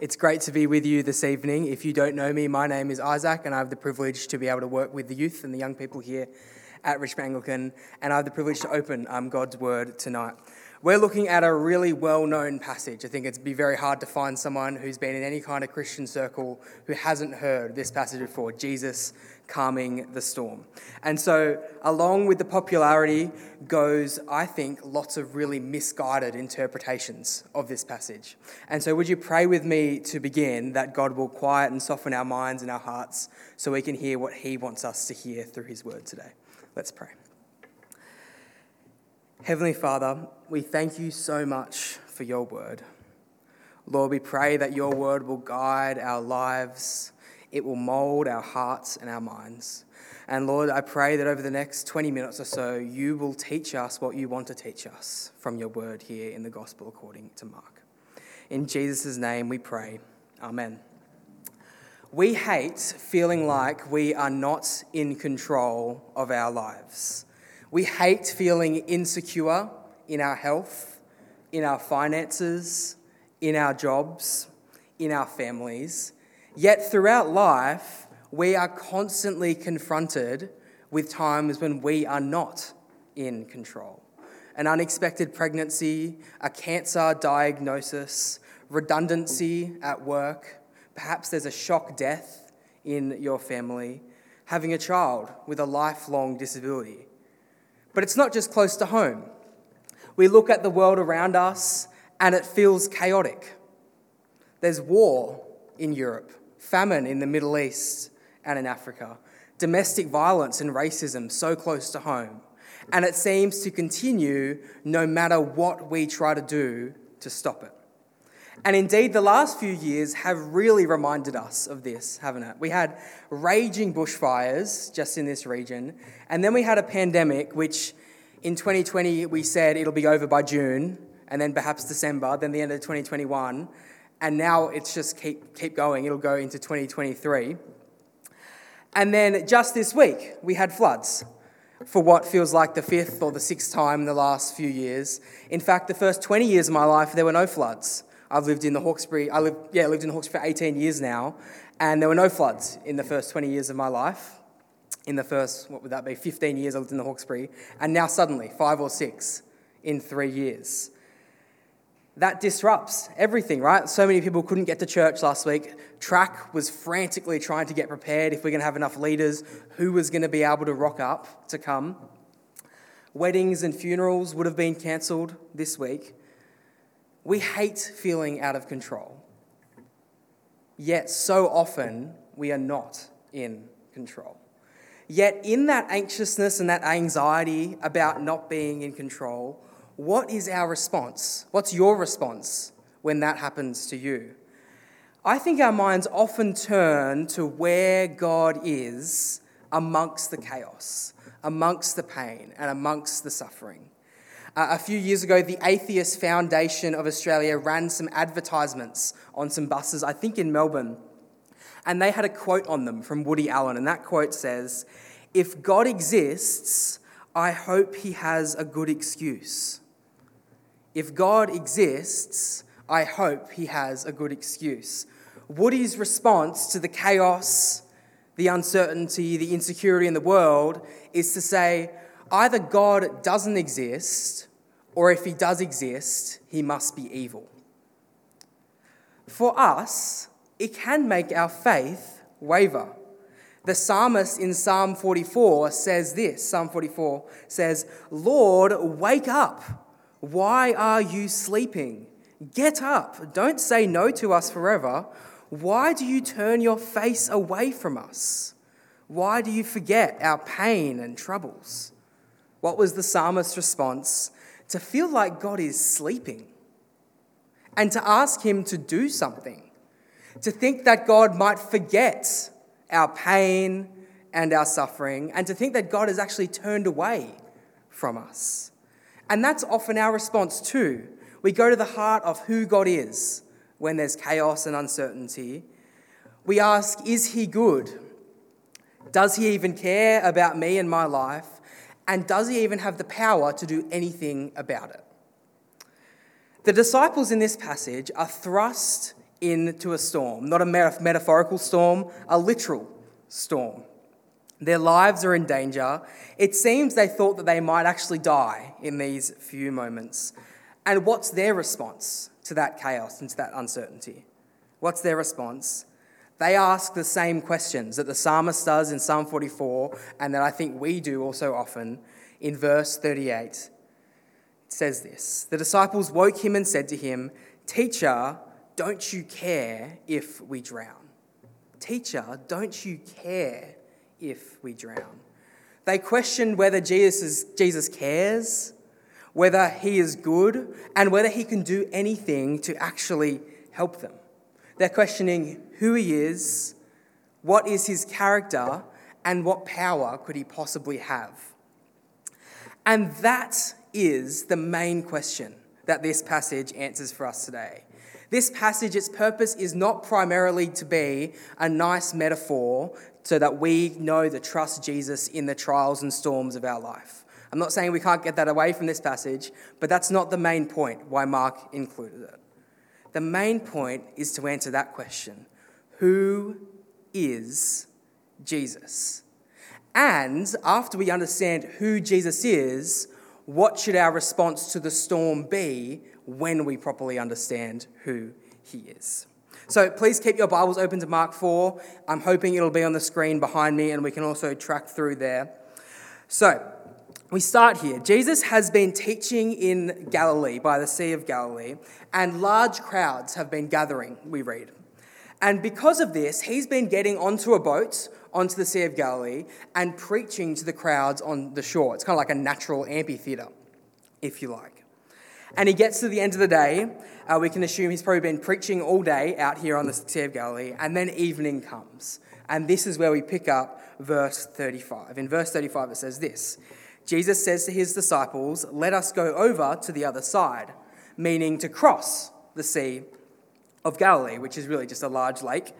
It's great to be with you this evening. If you don't know me, my name is Isaac, and I have the privilege to be able to work with the youth and the young people here at Richmond Anglican, and I have the privilege to open um, God's Word tonight. We're looking at a really well known passage. I think it'd be very hard to find someone who's been in any kind of Christian circle who hasn't heard this passage before Jesus calming the storm. And so, along with the popularity, goes, I think, lots of really misguided interpretations of this passage. And so, would you pray with me to begin that God will quiet and soften our minds and our hearts so we can hear what He wants us to hear through His word today? Let's pray. Heavenly Father, we thank you so much for your word. Lord, we pray that your word will guide our lives it will mold our hearts and our minds. And Lord, I pray that over the next 20 minutes or so, you will teach us what you want to teach us from your word here in the Gospel according to Mark. In Jesus' name we pray. Amen. We hate feeling like we are not in control of our lives. We hate feeling insecure in our health, in our finances, in our jobs, in our families Yet throughout life, we are constantly confronted with times when we are not in control. An unexpected pregnancy, a cancer diagnosis, redundancy at work, perhaps there's a shock death in your family, having a child with a lifelong disability. But it's not just close to home. We look at the world around us and it feels chaotic. There's war in Europe famine in the Middle East and in Africa, domestic violence and racism so close to home. And it seems to continue no matter what we try to do to stop it. And indeed, the last few years have really reminded us of this, haven't it? We had raging bushfires just in this region, and then we had a pandemic, which in 2020 we said it'll be over by June, and then perhaps December, then the end of 2021 and now it's just keep, keep going. It'll go into 2023. And then just this week, we had floods for what feels like the fifth or the sixth time in the last few years. In fact, the first 20 years of my life, there were no floods. I've lived in the Hawkesbury, I lived, yeah, lived in Hawkesbury for 18 years now, and there were no floods in the first 20 years of my life. In the first, what would that be, 15 years I lived in the Hawkesbury, and now suddenly, five or six in three years that disrupts everything, right? So many people couldn't get to church last week. Track was frantically trying to get prepared if we're going to have enough leaders, who was going to be able to rock up to come. Weddings and funerals would have been cancelled this week. We hate feeling out of control. Yet, so often, we are not in control. Yet, in that anxiousness and that anxiety about not being in control, what is our response? What's your response when that happens to you? I think our minds often turn to where God is amongst the chaos, amongst the pain, and amongst the suffering. Uh, a few years ago, the Atheist Foundation of Australia ran some advertisements on some buses, I think in Melbourne, and they had a quote on them from Woody Allen, and that quote says, If God exists, I hope he has a good excuse. If God exists, I hope he has a good excuse. Woody's response to the chaos, the uncertainty, the insecurity in the world is to say either God doesn't exist, or if he does exist, he must be evil. For us, it can make our faith waver. The psalmist in Psalm 44 says this Psalm 44 says, Lord, wake up. Why are you sleeping? Get up. Don't say no to us forever. Why do you turn your face away from us? Why do you forget our pain and troubles? What was the psalmist's response? To feel like God is sleeping and to ask Him to do something, to think that God might forget our pain and our suffering, and to think that God has actually turned away from us. And that's often our response too. We go to the heart of who God is when there's chaos and uncertainty. We ask, Is He good? Does He even care about me and my life? And does He even have the power to do anything about it? The disciples in this passage are thrust into a storm, not a metaphorical storm, a literal storm. Their lives are in danger. It seems they thought that they might actually die in these few moments. And what's their response to that chaos and to that uncertainty? What's their response? They ask the same questions that the psalmist does in Psalm 44 and that I think we do also often in verse 38. It says this The disciples woke him and said to him, Teacher, don't you care if we drown? Teacher, don't you care if we drown? They questioned whether Jesus, is, Jesus cares, whether he is good, and whether he can do anything to actually help them. They're questioning who he is, what is his character, and what power could he possibly have. And that is the main question that this passage answers for us today. This passage, its purpose is not primarily to be a nice metaphor so that we know to trust Jesus in the trials and storms of our life. I'm not saying we can't get that away from this passage, but that's not the main point why Mark included it. The main point is to answer that question Who is Jesus? And after we understand who Jesus is, what should our response to the storm be when we properly understand who he is? So please keep your Bibles open to Mark 4. I'm hoping it'll be on the screen behind me and we can also track through there. So, we start here. Jesus has been teaching in Galilee, by the Sea of Galilee, and large crowds have been gathering, we read. And because of this, he's been getting onto a boat onto the Sea of Galilee and preaching to the crowds on the shore. It's kind of like a natural amphitheatre, if you like. And he gets to the end of the day. Uh, we can assume he's probably been preaching all day out here on the Sea of Galilee, and then evening comes. And this is where we pick up verse 35. In verse 35, it says this Jesus says to his disciples, Let us go over to the other side, meaning to cross the Sea of Galilee, which is really just a large lake,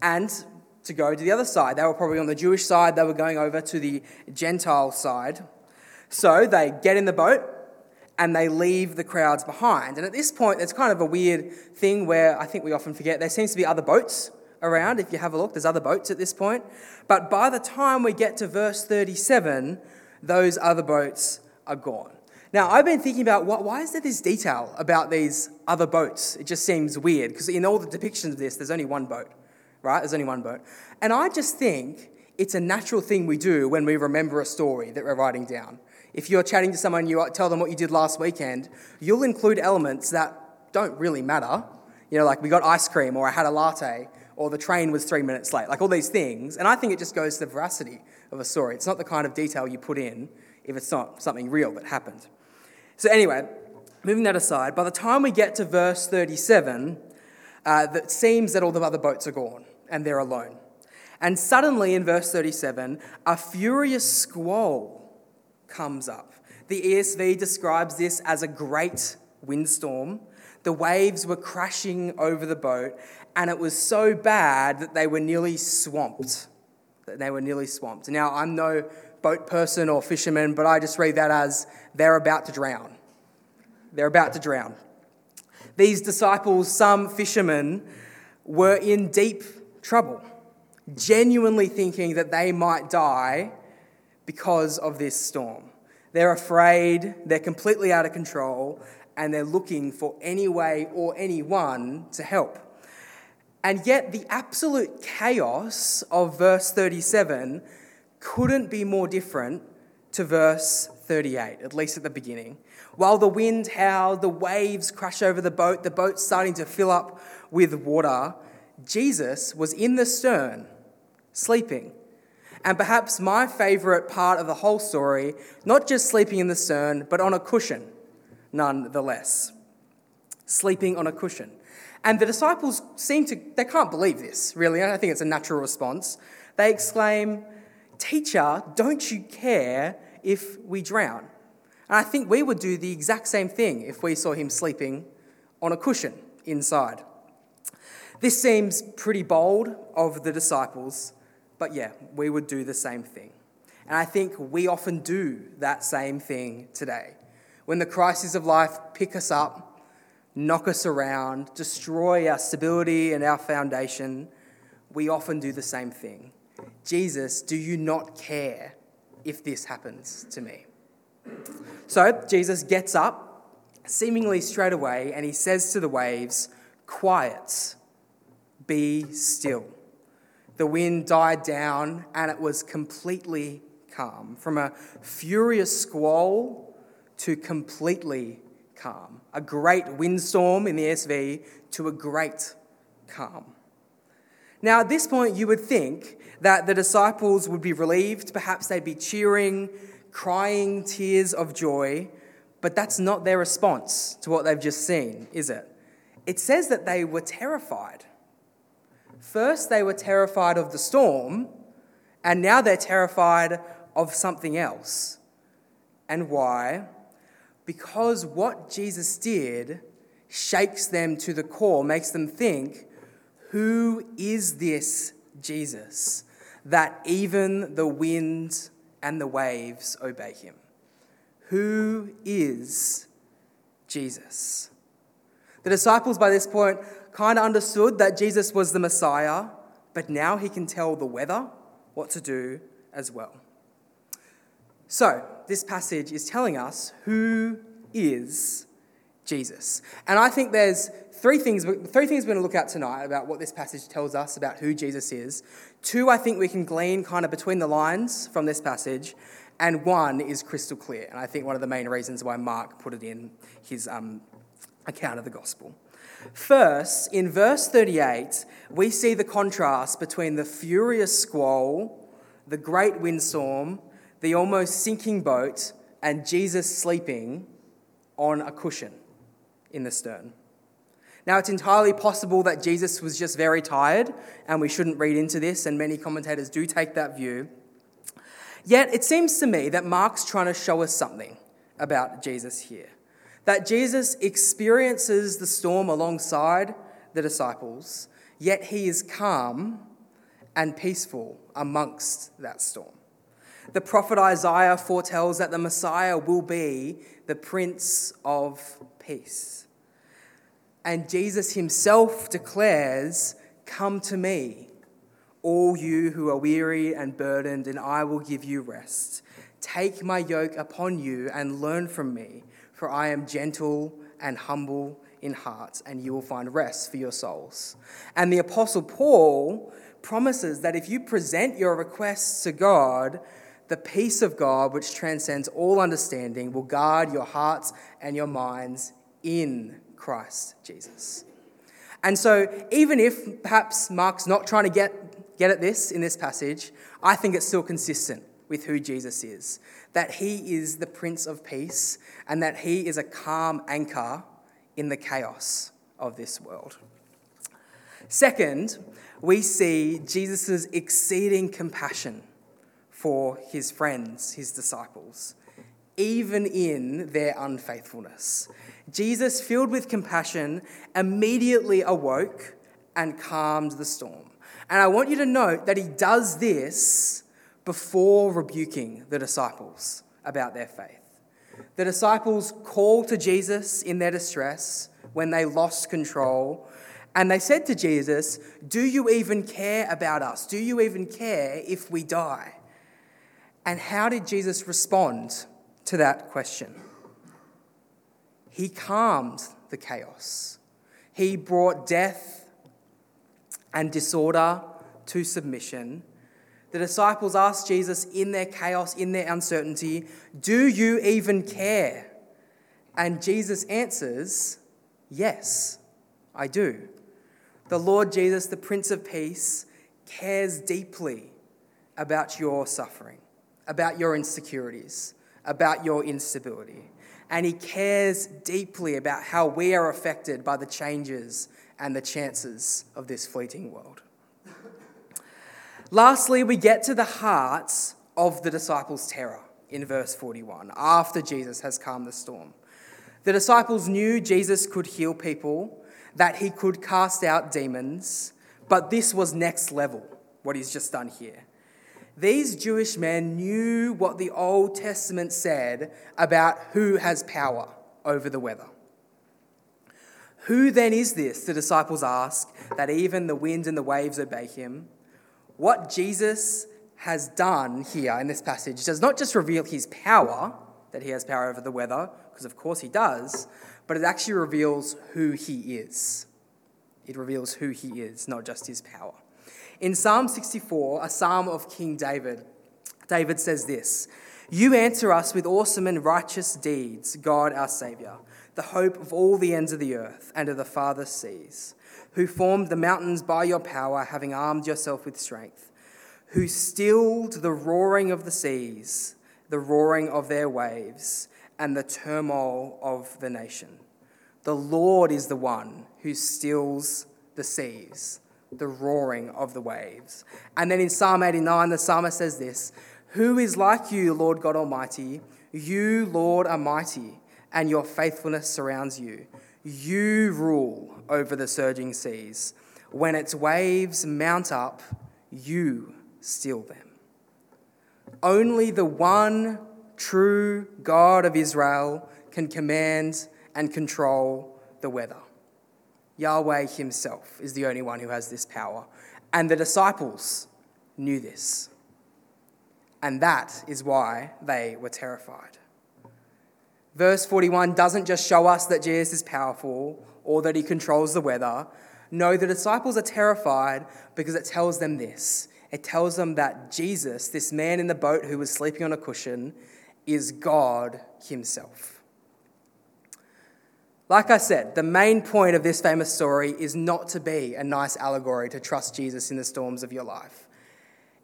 and to go to the other side. They were probably on the Jewish side, they were going over to the Gentile side. So they get in the boat and they leave the crowds behind. And at this point, it's kind of a weird thing where I think we often forget there seems to be other boats around. If you have a look, there's other boats at this point. But by the time we get to verse 37, those other boats are gone. Now, I've been thinking about what, why is there this detail about these other boats? It just seems weird because in all the depictions of this, there's only one boat, right? There's only one boat. And I just think it's a natural thing we do when we remember a story that we're writing down. If you're chatting to someone, you uh, tell them what you did last weekend, you'll include elements that don't really matter. You know, like we got ice cream or I had a latte or the train was three minutes late, like all these things. And I think it just goes to the veracity of a story. It's not the kind of detail you put in if it's not something real that happened. So, anyway, moving that aside, by the time we get to verse 37, uh, it seems that all the other boats are gone and they're alone. And suddenly, in verse 37, a furious squall comes up. The ESV describes this as a great windstorm. The waves were crashing over the boat, and it was so bad that they were nearly swamped that they were nearly swamped. Now, I'm no boat person or fisherman, but I just read that as they're about to drown. They're about to drown. These disciples, some fishermen, were in deep trouble, genuinely thinking that they might die because of this storm. They're afraid, they're completely out of control, and they're looking for any way or anyone to help. And yet, the absolute chaos of verse 37 couldn't be more different to verse 38, at least at the beginning. While the wind howled, the waves crash over the boat, the boat's starting to fill up with water, Jesus was in the stern, sleeping. And perhaps my favourite part of the whole story, not just sleeping in the stern, but on a cushion, nonetheless. Sleeping on a cushion. And the disciples seem to, they can't believe this, really. I think it's a natural response. They exclaim, Teacher, don't you care if we drown? And I think we would do the exact same thing if we saw him sleeping on a cushion inside. This seems pretty bold of the disciples, but yeah, we would do the same thing. And I think we often do that same thing today. When the crises of life pick us up, knock us around, destroy our stability and our foundation, we often do the same thing. Jesus, do you not care if this happens to me? So Jesus gets up, seemingly straight away, and he says to the waves, Quiet, be still. The wind died down, and it was completely calm. From a furious squall to completely calm. A great windstorm in the ESV to a great calm. Now, at this point, you would think that the disciples would be relieved. Perhaps they'd be cheering, crying tears of joy, but that's not their response to what they've just seen, is it? It says that they were terrified. First, they were terrified of the storm, and now they're terrified of something else. And why? Because what Jesus did shakes them to the core, makes them think, who is this Jesus that even the wind and the waves obey him? Who is Jesus? The disciples by this point kind of understood that Jesus was the Messiah, but now he can tell the weather what to do as well. So, this passage is telling us who is Jesus. And I think there's three things, three things we're going to look at tonight about what this passage tells us about who Jesus is. Two, I think we can glean kind of between the lines from this passage. And one is crystal clear. And I think one of the main reasons why Mark put it in his um, account of the gospel. First, in verse 38, we see the contrast between the furious squall, the great windstorm, the almost sinking boat, and Jesus sleeping on a cushion in the stern. Now, it's entirely possible that Jesus was just very tired, and we shouldn't read into this, and many commentators do take that view. Yet, it seems to me that Mark's trying to show us something about Jesus here. That Jesus experiences the storm alongside the disciples, yet he is calm and peaceful amongst that storm. The prophet Isaiah foretells that the Messiah will be the Prince of Peace. And Jesus himself declares, Come to me, all you who are weary and burdened, and I will give you rest. Take my yoke upon you and learn from me, for I am gentle and humble in heart, and you will find rest for your souls. And the Apostle Paul promises that if you present your requests to God, the peace of God, which transcends all understanding, will guard your hearts and your minds in Christ Jesus. And so, even if perhaps Mark's not trying to get, get at this in this passage, I think it's still consistent with who Jesus is that he is the Prince of Peace and that he is a calm anchor in the chaos of this world. Second, we see Jesus' exceeding compassion for his friends, his disciples, even in their unfaithfulness. Jesus, filled with compassion, immediately awoke and calmed the storm. And I want you to note that he does this before rebuking the disciples about their faith. The disciples call to Jesus in their distress when they lost control. And they said to Jesus, Do you even care about us? Do you even care if we die? And how did Jesus respond to that question? He calmed the chaos. He brought death and disorder to submission, the disciples asked Jesus in their chaos, in their uncertainty, Do you even care? And Jesus answers, Yes, I do. The Lord Jesus, the Prince of Peace, cares deeply about your suffering, about your insecurities, about your instability. And He cares deeply about how we are affected by the changes and the chances of this fleeting world. Lastly, we get to the hearts of the disciples' terror in verse 41, after Jesus has calmed the storm. The disciples knew Jesus could heal people, that he could cast out demons, but this was next level, what he's just done here. These Jewish men knew what the Old Testament said about who has power over the weather. Who then is this, the disciples ask, that even the wind and the waves obey him? What Jesus has done here in this passage does not just reveal his power, that he has power over the weather, because of course he does, but it actually reveals who he is. It reveals who he is, not just his power. In Psalm 64, a psalm of King David, David says this You answer us with awesome and righteous deeds, God our Saviour, the hope of all the ends of the earth and of the farthest seas who formed the mountains by your power, having armed yourself with strength, who stilled the roaring of the seas, the roaring of their waves, and the turmoil of the nation. The Lord is the one who stills the seas, the roaring of the waves. And then in Psalm 89, the psalmist says this Who is like you, Lord God Almighty? You, Lord, are mighty, and your faithfulness surrounds you. You rule over the surging seas. When its waves mount up, you still them. Only the one true God of Israel can command and control the weather. Yahweh himself is the only one who has this power. And the disciples knew this. And that is why they were terrified. Verse 41 doesn't just show us that Jesus is powerful or that he controls the weather. No, the disciples are terrified because it tells them this. It tells them that Jesus, this man in the boat who was sleeping on a cushion, is God himself. Like I said, the main point of this famous story is not to be a nice allegory to trust Jesus in the storms of your life.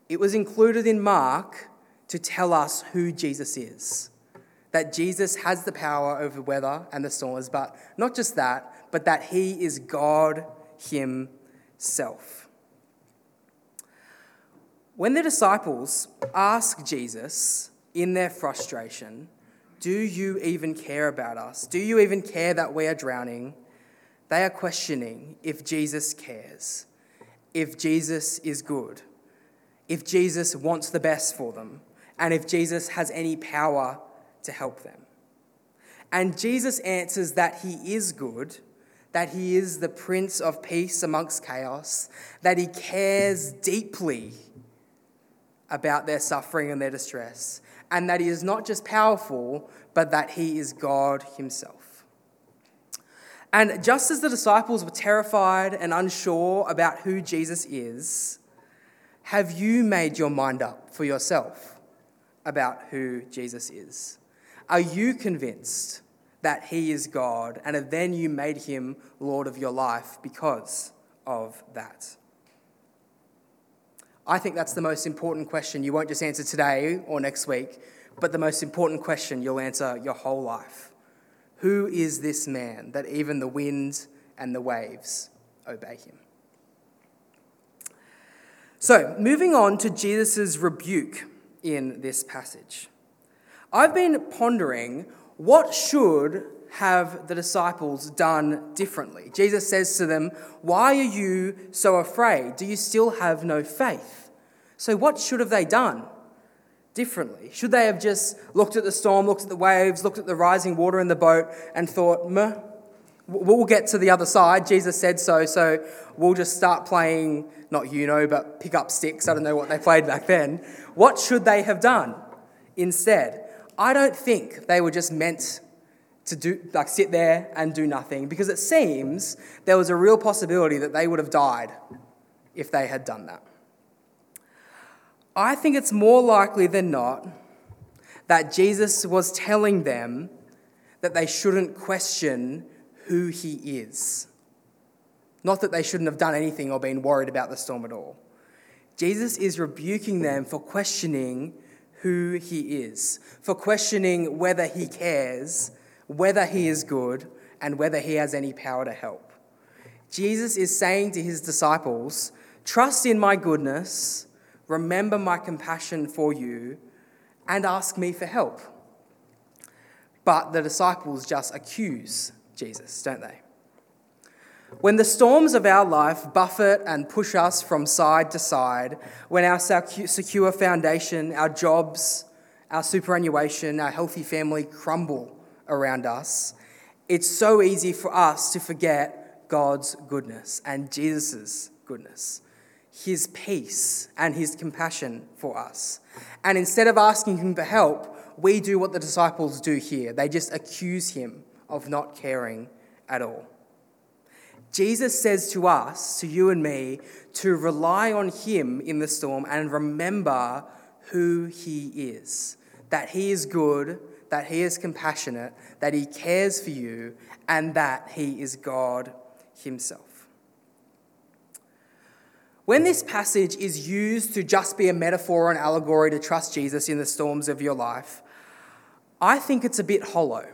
It was included in Mark to tell us who Jesus is that Jesus has the power over weather and the storms, but not just that, but that he is God himself. When the disciples ask Jesus in their frustration, Do you even care about us? Do you even care that we are drowning? They are questioning if Jesus cares, if Jesus is good, if Jesus wants the best for them, and if Jesus has any power to help them. And Jesus answers that he is good, that he is the Prince of Peace amongst chaos, that he cares deeply about their suffering and their distress, and that he is not just powerful, but that he is God himself. And just as the disciples were terrified and unsure about who Jesus is, have you made your mind up for yourself about who Jesus is? Are you convinced that He is God and have then you made Him Lord of your life because of that? I think that's the most important question you won't just answer today or next week, but the most important question you'll answer your whole life. Who is this man that even the wind and the waves obey him? So, moving on to Jesus' rebuke in this passage. I've been pondering what should have the disciples done differently? Jesus says to them, Why are you so afraid? Do you still have no faith? So, what should have they done differently? Should they have just looked at the storm, looked at the waves, looked at the rising water in the boat, and thought, Meh, we'll get to the other side? Jesus said so, so we'll just start playing, not you know, but pick up sticks. I don't know what they played back then. What should they have done instead? I don't think they were just meant to do, like sit there and do nothing because it seems there was a real possibility that they would have died if they had done that. I think it's more likely than not that Jesus was telling them that they shouldn't question who he is. Not that they shouldn't have done anything or been worried about the storm at all. Jesus is rebuking them for questioning who he is, for questioning whether he cares, whether he is good, and whether he has any power to help. Jesus is saying to his disciples, Trust in my goodness, remember my compassion for you, and ask me for help. But the disciples just accuse Jesus, don't they? When the storms of our life buffet and push us from side to side, when our secure foundation, our jobs, our superannuation, our healthy family crumble around us, it's so easy for us to forget God's goodness and Jesus' goodness, His peace and His compassion for us. And instead of asking Him for help, we do what the disciples do here. They just accuse Him of not caring at all. Jesus says to us, to you and me, to rely on Him in the storm and remember who He is. That He is good, that He is compassionate, that He cares for you, and that He is God Himself. When this passage is used to just be a metaphor or an allegory to trust Jesus in the storms of your life, I think it's a bit hollow.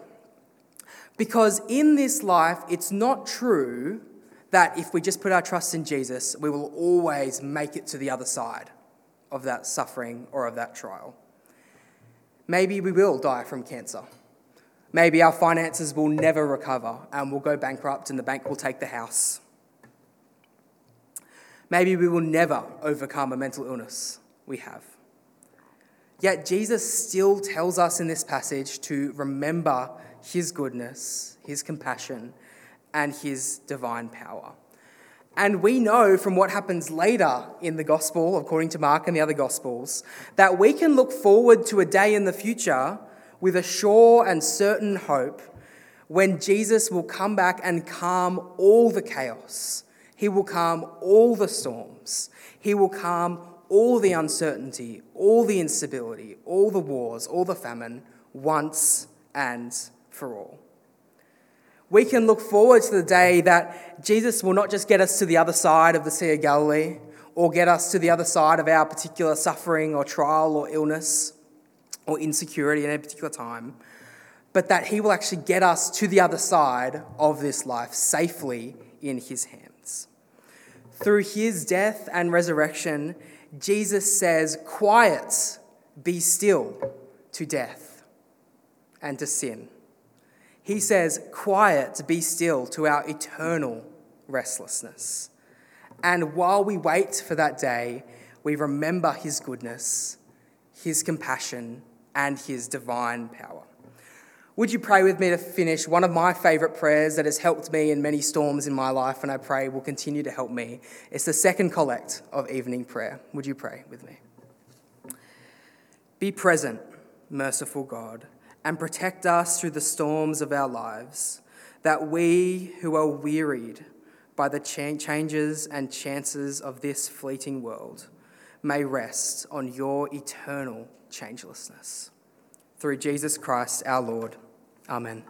Because in this life, it's not true that if we just put our trust in Jesus, we will always make it to the other side of that suffering or of that trial. Maybe we will die from cancer. Maybe our finances will never recover and we'll go bankrupt and the bank will take the house. Maybe we will never overcome a mental illness we have. Yet Jesus still tells us in this passage to remember his goodness, his compassion, and his divine power. And we know from what happens later in the gospel, according to Mark and the other gospels, that we can look forward to a day in the future with a sure and certain hope when Jesus will come back and calm all the chaos. He will calm all the storms. He will calm all the uncertainty, all the instability, all the wars, all the famine once and for all. We can look forward to the day that Jesus will not just get us to the other side of the Sea of Galilee or get us to the other side of our particular suffering or trial or illness or insecurity at a particular time, but that He will actually get us to the other side of this life safely in His hands. Through His death and resurrection, Jesus says, Quiet, be still to death and to sin. He says, Quiet, be still to our eternal restlessness. And while we wait for that day, we remember his goodness, his compassion, and his divine power. Would you pray with me to finish one of my favourite prayers that has helped me in many storms in my life, and I pray will continue to help me? It's the second collect of evening prayer. Would you pray with me? Be present, merciful God and protect us through the storms of our lives, that we who are wearied by the changes and chances of this fleeting world may rest on your eternal changelessness. Through Jesus Christ our Lord. Amen.